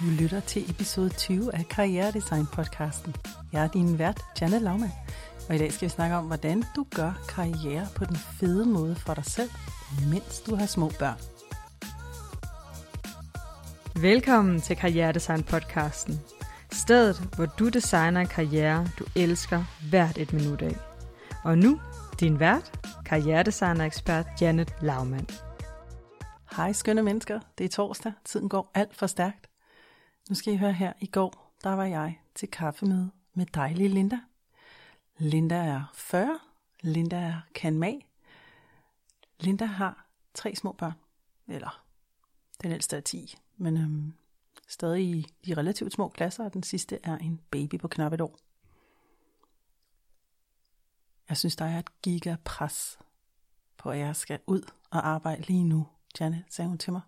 Du lytter til episode 20 af Karrieredesign podcasten. Jeg er din vært, Janet Laumann, og i dag skal vi snakke om, hvordan du gør karriere på den fede måde for dig selv, mens du har små børn. Velkommen til Karrieredesign podcasten. Stedet, hvor du designer en karriere, du elsker hvert et minut af. Og nu, din vært, karrieredesigner-ekspert Janet Laumann. Hej skønne mennesker, det er torsdag, tiden går alt for stærkt. Nu skal I høre her, i går, der var jeg til kaffemøde med dejlige Linda. Linda er 40, Linda er kan mag. Linda har tre små børn, eller den ældste er 10, men øhm, stadig i de relativt små klasser, og den sidste er en baby på knap et år. Jeg synes, der er et gigapres på, at jeg skal ud og arbejde lige nu, Janet, sagde hun til mig.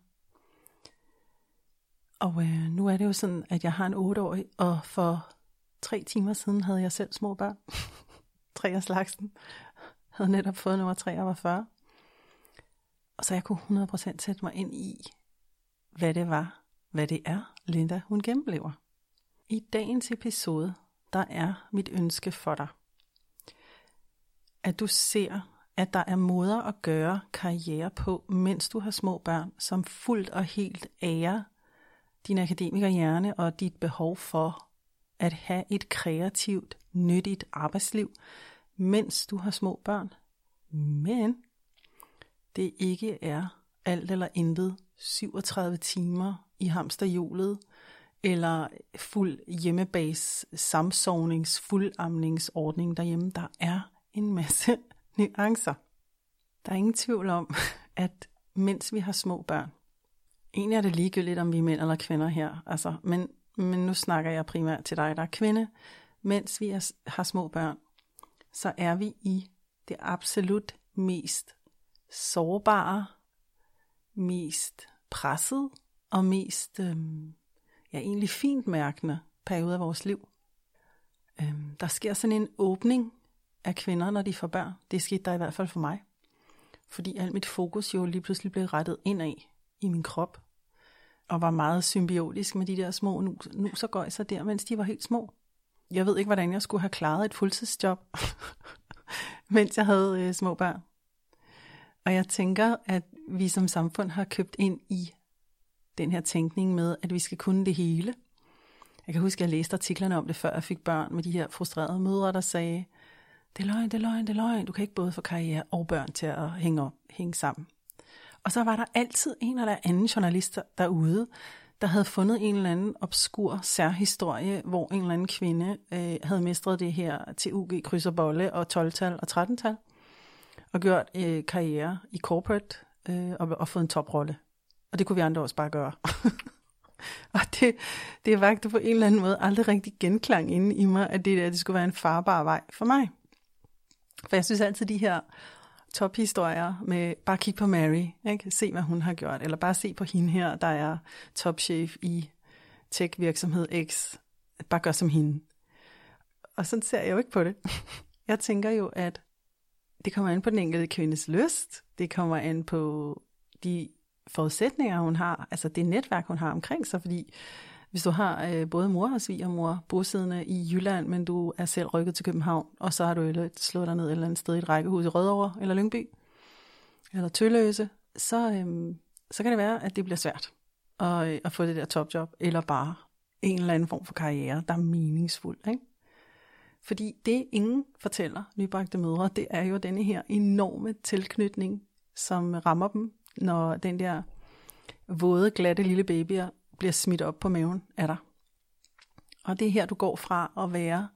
Og øh, nu er det jo sådan, at jeg har en 8-årig, og for tre timer siden havde jeg selv små børn. tre af slagsen. Havde netop fået nummer 3, jeg var 40. Og så jeg kunne 100% sætte mig ind i, hvad det var, hvad det er, Linda hun gennemlever. I dagens episode, der er mit ønske for dig, at du ser, at der er måder at gøre karriere på, mens du har små børn, som fuldt og helt ærer din akademikerhjerne og dit behov for at have et kreativt, nyttigt arbejdsliv, mens du har små børn. Men det ikke er alt eller intet 37 timer i hamsterhjulet, eller fuld hjemmebase samsovnings, fuldamningsordning derhjemme. Der er en masse nuancer. Der er ingen tvivl om, at mens vi har små børn, Egentlig er det ligegyldigt, om vi er mænd eller kvinder her, altså, men, men nu snakker jeg primært til dig, der er kvinde. Mens vi er, har små børn, så er vi i det absolut mest sårbare, mest presset og mest, øhm, ja egentlig fint mærkende periode af vores liv. Øhm, der sker sådan en åbning af kvinder, når de får børn. Det skete der i hvert fald for mig. Fordi alt mit fokus jo lige pludselig blev rettet indad i min krop, og var meget symbiotisk med de der små nus, nus og der, mens de var helt små. Jeg ved ikke, hvordan jeg skulle have klaret et fuldtidsjob, mens jeg havde øh, små børn. Og jeg tænker, at vi som samfund har købt ind i den her tænkning med, at vi skal kunne det hele. Jeg kan huske, at jeg læste artiklerne om det, før jeg fik børn med de her frustrerede mødre, der sagde, det er løgn, det er løgn, det er løgn. Du kan ikke både få karriere og børn til at hænge, op, hænge sammen. Og så var der altid en eller anden journalist derude, der havde fundet en eller anden obskur særhistorie, hvor en eller anden kvinde øh, havde mestret det her til UG kryds og bolle og 12-tal og 13-tal, og gjort øh, karriere i corporate øh, og, og fået en toprolle. Og det kunne vi andre også bare gøre. og det, det vagte på en eller anden måde aldrig rigtig genklang inde i mig, at det der det skulle være en farbar vej for mig. For jeg synes altid, de her tophistorier med bare kig på Mary, ikke? se hvad hun har gjort, eller bare se på hende her, der er topchef i tech-virksomhed X, bare gør som hende. Og sådan ser jeg jo ikke på det. Jeg tænker jo, at det kommer an på den enkelte kvindes lyst, det kommer an på de forudsætninger, hun har, altså det netværk, hun har omkring sig, fordi hvis du har øh, både mor og svigermor bosiddende i Jylland, men du er selv rykket til København, og så har du slået dig ned et eller andet sted i et rækkehus i Rødovre eller Lyngby, eller Tølløse, så, øh, så kan det være, at det bliver svært at, øh, at få det der topjob, eller bare en eller anden form for karriere, der er meningsfuld. Ikke? Fordi det ingen fortæller nybagte mødre, det er jo denne her enorme tilknytning, som rammer dem, når den der våde, glatte lille babyer bliver smidt op på maven af dig. Og det er her, du går fra at være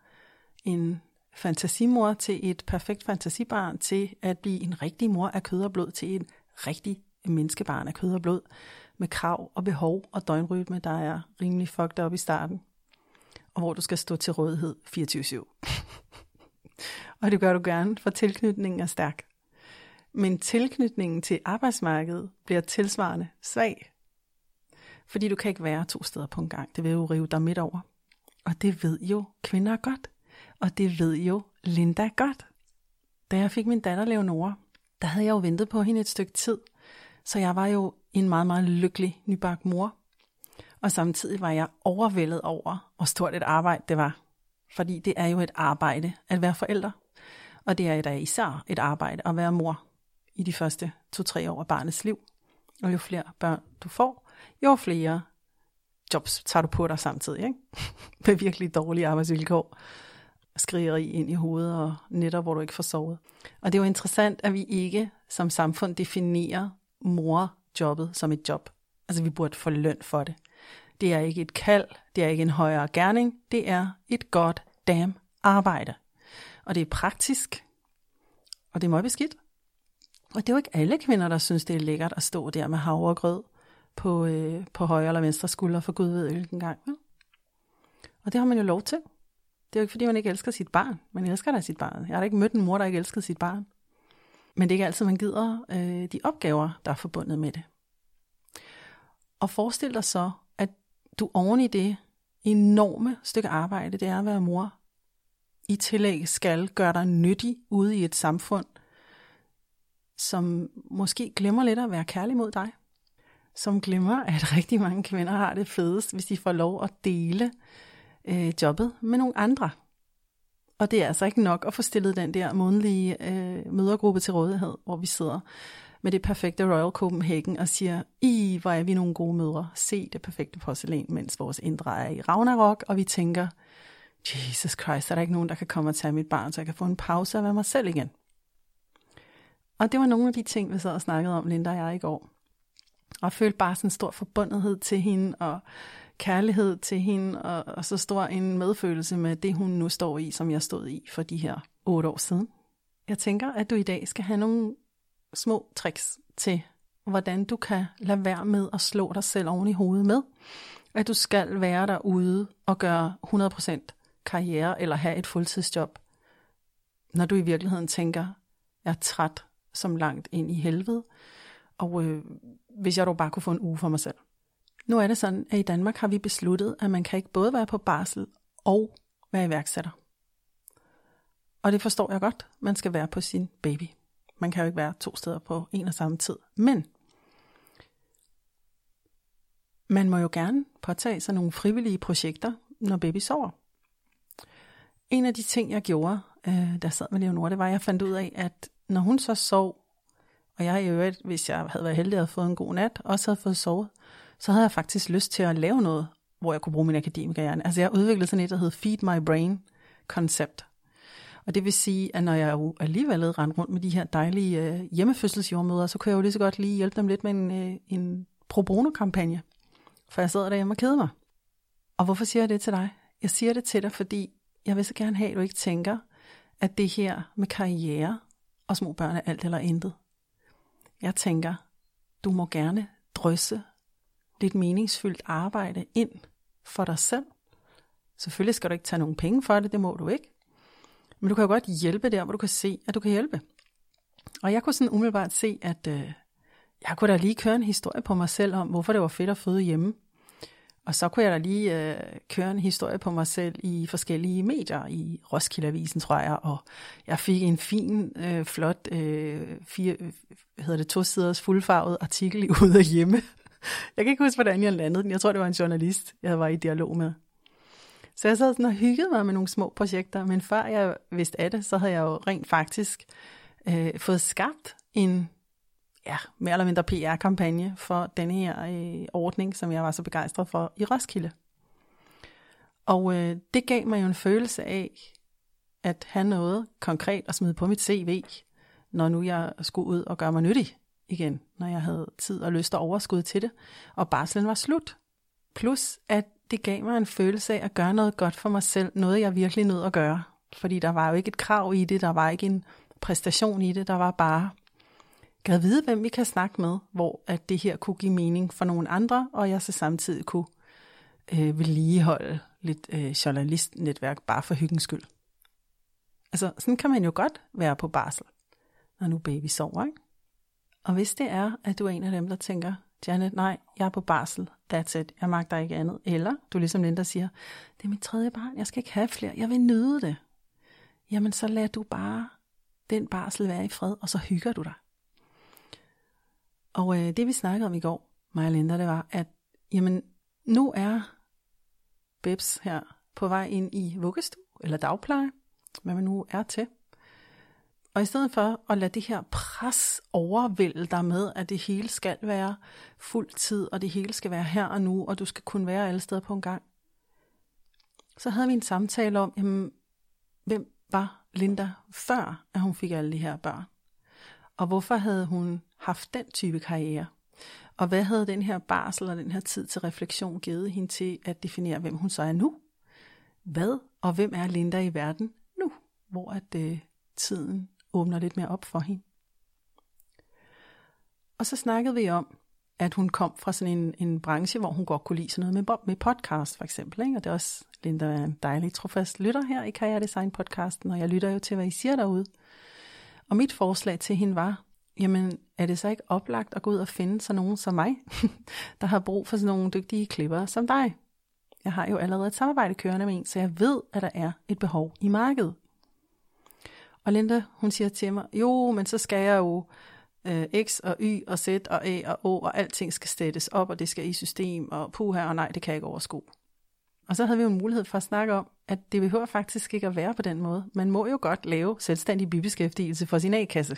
en fantasimor til et perfekt fantasibarn, til at blive en rigtig mor af kød og blod, til en rigtig menneskebarn af kød og blod, med krav og behov og døgnrytme, der er rimelig fucked op i starten, og hvor du skal stå til rådighed 24-7. og det gør du gerne, for tilknytningen er stærk. Men tilknytningen til arbejdsmarkedet bliver tilsvarende svag, fordi du kan ikke være to steder på en gang. Det vil jo rive dig midt over. Og det ved jo kvinder godt. Og det ved jo Linda godt. Da jeg fik min datter Leonora, der havde jeg jo ventet på hende et stykke tid. Så jeg var jo en meget, meget lykkelig nybagt mor. Og samtidig var jeg overvældet over, hvor stort et arbejde det var. Fordi det er jo et arbejde at være forældre. Og det er da især et arbejde at være mor i de første to-tre år af barnets liv. Og jo flere børn du får, jo flere jobs tager du på dig samtidig. Ikke? Med virkelig dårlige arbejdsvilkår. Skrigeri ind i hovedet og netter, hvor du ikke får sovet. Og det er jo interessant, at vi ikke som samfund definerer morjobbet som et job. Altså vi burde få løn for det. Det er ikke et kald, det er ikke en højere gerning, det er et godt damn arbejde. Og det er praktisk, og det er meget beskidt. Og det er jo ikke alle kvinder, der synes, det er lækkert at stå der med havregrød på, øh, på højre eller venstre skulder, for Gud ved hvilken gang. Ja? Og det har man jo lov til. Det er jo ikke, fordi man ikke elsker sit barn. Man elsker da sit barn. Jeg har da ikke mødt en mor, der ikke elskede sit barn. Men det er ikke altid, man gider øh, de opgaver, der er forbundet med det. Og forestil dig så, at du oven i det enorme stykke arbejde, det er at være mor, i tillæg skal gøre dig nyttig ude i et samfund, som måske glemmer lidt at være kærlig mod dig. Som glemmer, at rigtig mange kvinder har det fedest, hvis de får lov at dele øh, jobbet med nogle andre. Og det er altså ikke nok at få stillet den der månedlige øh, mødergruppe til rådighed, hvor vi sidder med det perfekte Royal Copenhagen og siger, i hvor er vi nogle gode mødre. Se det perfekte porcelæn, mens vores indre er i Ragnarok, og vi tænker, Jesus Christ, er der ikke nogen, der kan komme og tage mit barn, så jeg kan få en pause og være mig selv igen. Og det var nogle af de ting, vi sad og snakkede om, Linda og jeg i går. Og følte bare sådan en stor forbundethed til hende, og kærlighed til hende, og, og så stor en medfølelse med det, hun nu står i, som jeg stod i for de her otte år siden. Jeg tænker, at du i dag skal have nogle små tricks til, hvordan du kan lade være med at slå dig selv oven i hovedet med, at du skal være derude og gøre 100% karriere eller have et fuldtidsjob, når du i virkeligheden tænker, jeg er træt som langt ind i helvede, og øh, hvis jeg dog bare kunne få en uge for mig selv. Nu er det sådan, at i Danmark har vi besluttet, at man kan ikke både være på barsel og være iværksætter. Og det forstår jeg godt. Man skal være på sin baby. Man kan jo ikke være to steder på en og samme tid. Men man må jo gerne påtage sig nogle frivillige projekter, når baby sover. En af de ting, jeg gjorde, øh, der sad med Leonore, det var, at jeg fandt ud af, at når hun så sov, og jeg i øvrigt, hvis jeg havde været heldig at fået en god nat, også havde fået sovet, så havde jeg faktisk lyst til at lave noget, hvor jeg kunne bruge min akademikerhjerne. Altså jeg udviklede sådan et, der hed Feed My Brain koncept. Og det vil sige, at når jeg jo alligevel rendte rundt med de her dejlige øh, hjemmefødselsjordmøder, så kunne jeg jo lige så godt lige hjælpe dem lidt med en, øh, en pro bono-kampagne. For jeg sad derhjemme og kede mig. Og hvorfor siger jeg det til dig? Jeg siger det til dig, fordi jeg vil så gerne have, at du ikke tænker, at det her med karriere og små børn er alt eller intet. Jeg tænker, du må gerne drysse lidt meningsfyldt arbejde ind for dig selv. Selvfølgelig skal du ikke tage nogen penge for det, det må du ikke. Men du kan jo godt hjælpe der, hvor du kan se, at du kan hjælpe. Og jeg kunne sådan umiddelbart se, at øh, jeg kunne da lige køre en historie på mig selv om, hvorfor det var fedt at føde hjemme. Og så kunne jeg da lige øh, køre en historie på mig selv i forskellige medier, i Roskilde Avisen, tror jeg, og jeg fik en fin, øh, flot, øh, fire, hvad hedder det, to siders fuldfarvet artikel ud af hjemme. Jeg kan ikke huske, hvordan jeg landede den. Jeg tror, det var en journalist, jeg var i dialog med. Så jeg sad sådan og hyggede mig med nogle små projekter, men før jeg vidste af det, så havde jeg jo rent faktisk øh, fået skabt en ja, mere eller mindre PR-kampagne for denne her øh, ordning, som jeg var så begejstret for i Roskilde. Og øh, det gav mig jo en følelse af at have noget konkret at smide på mit CV, når nu jeg skulle ud og gøre mig nyttig igen, når jeg havde tid og lyst og overskud til det, og barslen var slut. Plus, at det gav mig en følelse af at gøre noget godt for mig selv, noget jeg virkelig nød at gøre. Fordi der var jo ikke et krav i det, der var ikke en præstation i det, der var bare, Gad vide, hvem vi kan snakke med, hvor at det her kunne give mening for nogle andre, og jeg så samtidig kunne øh, vedligeholde lidt øh, journalistnetværk bare for hyggens skyld. Altså, sådan kan man jo godt være på barsel, når nu baby sover, ikke? Og hvis det er, at du er en af dem, der tænker, Janet, nej, jeg er på barsel, that's it, jeg magter ikke andet. Eller du ligesom Linda siger, det er mit tredje barn, jeg skal ikke have flere, jeg vil nyde det. Jamen så lad du bare den barsel være i fred, og så hygger du dig. Og øh, det vi snakkede om i går, mig og Linda, det var, at jamen, nu er Bebs her på vej ind i vuggestue eller dagpleje, hvad man nu er til. Og i stedet for at lade det her pres overvælde dig med, at det hele skal være fuld tid, og det hele skal være her og nu, og du skal kunne være alle steder på en gang, så havde vi en samtale om, jamen, hvem var Linda før, at hun fik alle de her børn? Og hvorfor havde hun haft den type karriere? Og hvad havde den her barsel og den her tid til refleksion givet hende til at definere, hvem hun så er nu? Hvad og hvem er Linda i verden nu, hvor at øh, tiden åbner lidt mere op for hende? Og så snakkede vi om, at hun kom fra sådan en, en branche, hvor hun godt kunne lide sådan noget med, med podcast for eksempel. Ikke? Og det er også Linda er en dejlig trofast lytter her i Karriere Design podcasten, og jeg lytter jo til, hvad I siger derude. Og mit forslag til hende var, jamen er det så ikke oplagt at gå ud og finde sådan nogen som mig, der har brug for sådan nogle dygtige klipper som dig? Jeg har jo allerede et samarbejde kørende med en, så jeg ved, at der er et behov i markedet. Og Linda, hun siger til mig, jo, men så skal jeg jo øh, X og Y og Z og A og O, og alting skal sættes op, og det skal i system, og puha, og nej, det kan jeg ikke overskue. Og så havde vi jo en mulighed for at snakke om, at det behøver faktisk ikke at være på den måde. Man må jo godt lave selvstændig bibeskæftigelse for sin A-kasse.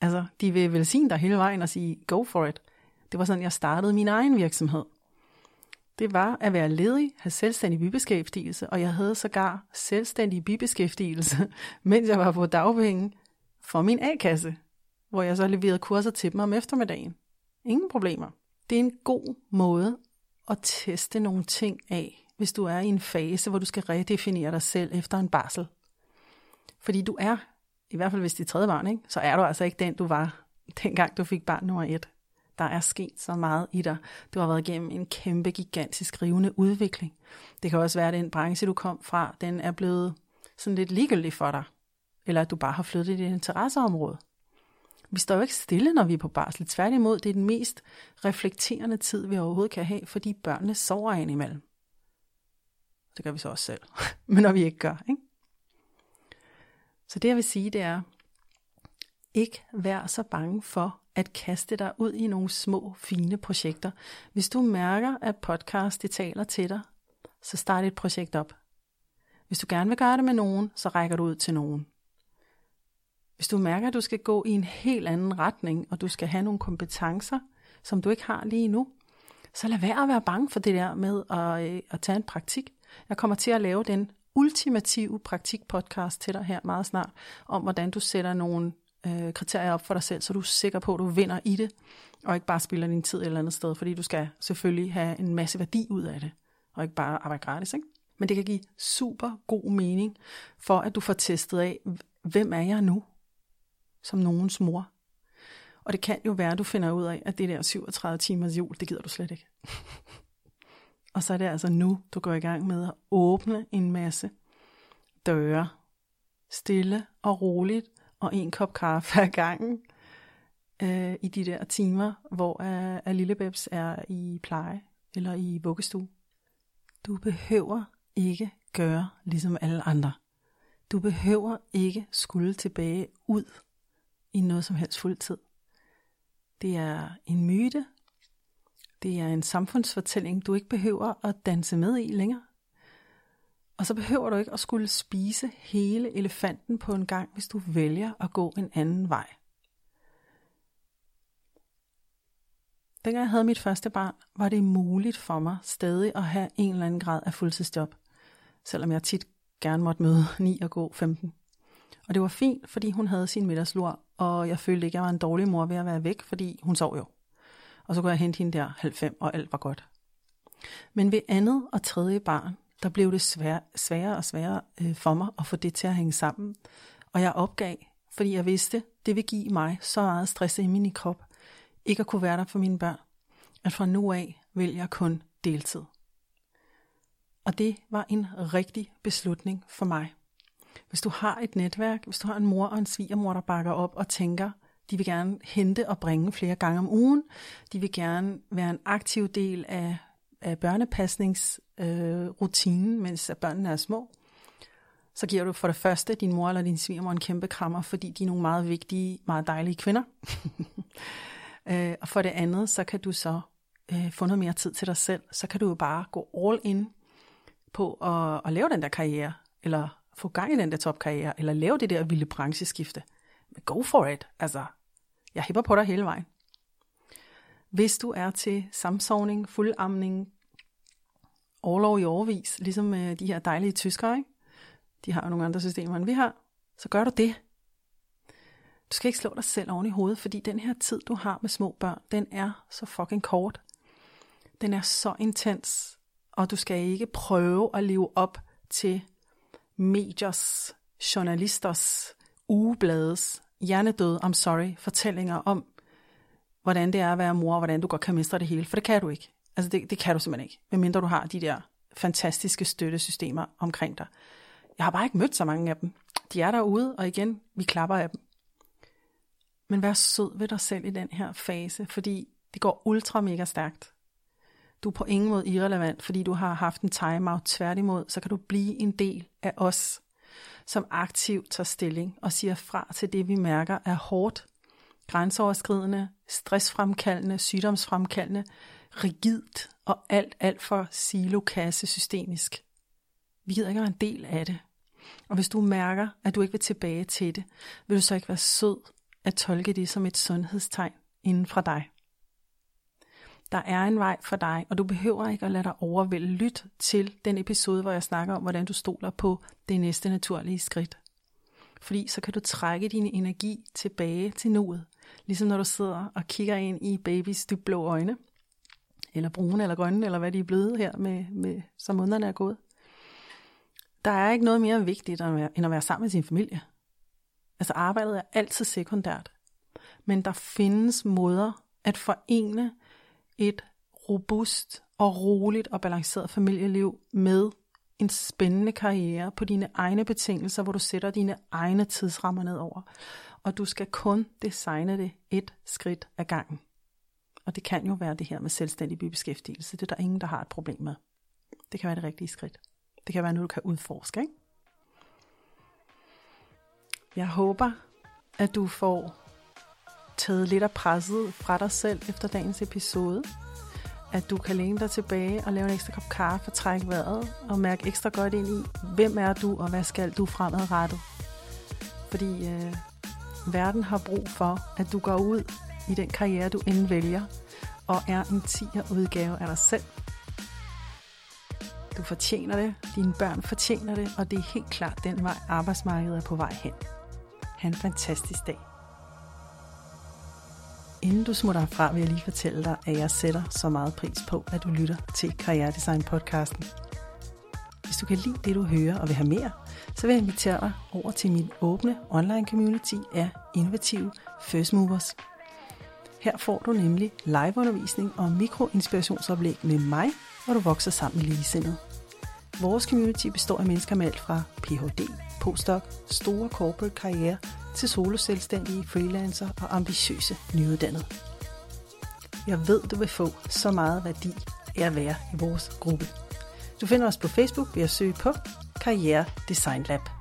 Altså, de vil velsigne dig hele vejen og sige, go for it. Det var sådan, jeg startede min egen virksomhed. Det var at være ledig, have selvstændig bibeskæftigelse, og jeg havde sågar selvstændig bibeskæftigelse, mens jeg var på dagpenge for min A-kasse, hvor jeg så leverede kurser til dem om eftermiddagen. Ingen problemer. Det er en god måde at teste nogle ting af, hvis du er i en fase, hvor du skal redefinere dig selv efter en barsel. Fordi du er, i hvert fald hvis det er tredje barn, ikke, så er du altså ikke den, du var, dengang du fik barn nummer et. Der er sket så meget i dig. Du har været igennem en kæmpe, gigantisk rivende udvikling. Det kan også være, at den branche, du kom fra, den er blevet sådan lidt ligegyldig for dig. Eller at du bare har flyttet i dit interesseområde. Vi står jo ikke stille, når vi er på barsel. Tværtimod, det er den mest reflekterende tid, vi overhovedet kan have, fordi børnene sover ind imellem. Det gør vi så også selv. Men når vi ikke gør, ikke? Så det jeg vil sige, det er, ikke vær så bange for at kaste dig ud i nogle små, fine projekter. Hvis du mærker, at podcast det taler til dig, så start et projekt op. Hvis du gerne vil gøre det med nogen, så rækker du ud til nogen. Hvis du mærker, at du skal gå i en helt anden retning, og du skal have nogle kompetencer, som du ikke har lige nu, så lad være at være bange for det der med at, øh, at tage en praktik. Jeg kommer til at lave den ultimative praktikpodcast til dig her meget snart, om hvordan du sætter nogle øh, kriterier op for dig selv, så du er sikker på, at du vinder i det, og ikke bare spilder din tid et eller andet sted, fordi du skal selvfølgelig have en masse værdi ud af det, og ikke bare arbejde gratis. Ikke? Men det kan give super god mening, for at du får testet af, hvem er jeg nu, som nogens mor. Og det kan jo være, at du finder ud af, at det der 37 timers jul, det gider du slet ikke og så er det altså nu, du går i gang med at åbne en masse døre. Stille og roligt, og en kop kaffe ad gangen øh, i de der timer, hvor øh, at Lillebebs er i pleje eller i vuggestue. Du behøver ikke gøre ligesom alle andre. Du behøver ikke skulle tilbage ud i noget som helst fuldtid. Det er en myte. Det er en samfundsfortælling, du ikke behøver at danse med i længere. Og så behøver du ikke at skulle spise hele elefanten på en gang, hvis du vælger at gå en anden vej. Dengang jeg havde mit første barn, var det muligt for mig stadig at have en eller anden grad af fuldtidsjob, selvom jeg tit gerne måtte møde 9 og gå 15. Og det var fint, fordi hun havde sin middagslur, og jeg følte ikke, at jeg var en dårlig mor ved at være væk, fordi hun sov jo. Og så kunne jeg hente hende der halv fem, og alt var godt. Men ved andet og tredje barn, der blev det svær, sværere og sværere øh, for mig at få det til at hænge sammen. Og jeg opgav, fordi jeg vidste, det vil give mig så meget stress i min krop, ikke at kunne være der for mine børn, at fra nu af vil jeg kun deltid. Og det var en rigtig beslutning for mig. Hvis du har et netværk, hvis du har en mor og en svigermor, der bakker op og tænker, de vil gerne hente og bringe flere gange om ugen, de vil gerne være en aktiv del af, af børnepasningsrutinen, øh, mens børnene er små, så giver du for det første din mor eller din svigermor en kæmpe krammer, fordi de er nogle meget vigtige, meget dejlige kvinder. øh, og for det andet, så kan du så øh, få noget mere tid til dig selv, så kan du jo bare gå all in på at, at lave den der karriere, eller få gang i den der topkarriere, eller lave det der vilde brancheskifte. Men go for it. Altså, jeg hæpper på dig hele vejen. Hvis du er til samsovning, fuldamning, overlov i overvis, ligesom øh, de her dejlige tyskere, ikke? de har jo nogle andre systemer, end vi har, så gør du det. Du skal ikke slå dig selv oven i hovedet, fordi den her tid, du har med små børn, den er så fucking kort. Den er så intens, og du skal ikke prøve at leve op til mediers, journalisters, ugeblades, hjernedød, I'm sorry, fortællinger om, hvordan det er at være mor, og hvordan du godt kan mestre det hele, for det kan du ikke. Altså det, det kan du simpelthen ikke, medmindre du har de der fantastiske støttesystemer omkring dig. Jeg har bare ikke mødt så mange af dem. De er derude, og igen, vi klapper af dem. Men vær sød ved dig selv i den her fase, fordi det går ultra mega stærkt. Du er på ingen måde irrelevant, fordi du har haft en timeout. Tværtimod, så kan du blive en del af os, som aktivt tager stilling og siger fra til det, vi mærker er hårdt, grænseoverskridende, stressfremkaldende, sygdomsfremkaldende, rigidt og alt, alt for silokasse systemisk. Vi gider ikke være en del af det. Og hvis du mærker, at du ikke vil tilbage til det, vil du så ikke være sød at tolke det som et sundhedstegn inden fra dig. Der er en vej for dig, og du behøver ikke at lade dig overvælde. Lyt til den episode, hvor jeg snakker om, hvordan du stoler på det næste naturlige skridt. Fordi så kan du trække din energi tilbage til nuet. Ligesom når du sidder og kigger ind i babys blå øjne. Eller brune eller grønne, eller hvad de er blevet her, med, med, som månederne er gået. Der er ikke noget mere vigtigt end at være sammen med sin familie. Altså arbejdet er altid sekundært. Men der findes måder at forene et robust og roligt og balanceret familieliv med en spændende karriere på dine egne betingelser, hvor du sætter dine egne tidsrammer ned over. Og du skal kun designe det et skridt ad gangen. Og det kan jo være det her med selvstændig bibeskæftigelse. Det er der ingen, der har et problem med. Det kan være det rigtige skridt. Det kan være noget, du kan udforske. Ikke? Jeg håber, at du får taget lidt af presset fra dig selv efter dagens episode. At du kan læne dig tilbage og lave en ekstra kop kaffe, trække vejret og mærke ekstra godt ind i, hvem er du og hvad skal du fremadrettet. Fordi øh, verden har brug for, at du går ud i den karriere, du end vælger, og er en 10'er udgave af dig selv. Du fortjener det, dine børn fortjener det, og det er helt klart den vej, arbejdsmarkedet er på vej hen. Ha' en fantastisk dag. Inden du smutter herfra, vil jeg lige fortælle dig, at jeg sætter så meget pris på, at du lytter til Karrieredesign podcasten. Hvis du kan lide det, du hører og vil have mere, så vil jeg invitere dig over til min åbne online community af innovative First Movers. Her får du nemlig liveundervisning og mikroinspirationsoplæg med mig, hvor du vokser sammen med ligesindede. Vores community består af mennesker med alt fra Ph.D., postdoc, store corporate karriere til soloselvstændige, freelancer og ambitiøse nyuddannede. Jeg ved, du vil få så meget værdi af at være i vores gruppe. Du finder os på Facebook ved at søge på Karriere Design Lab.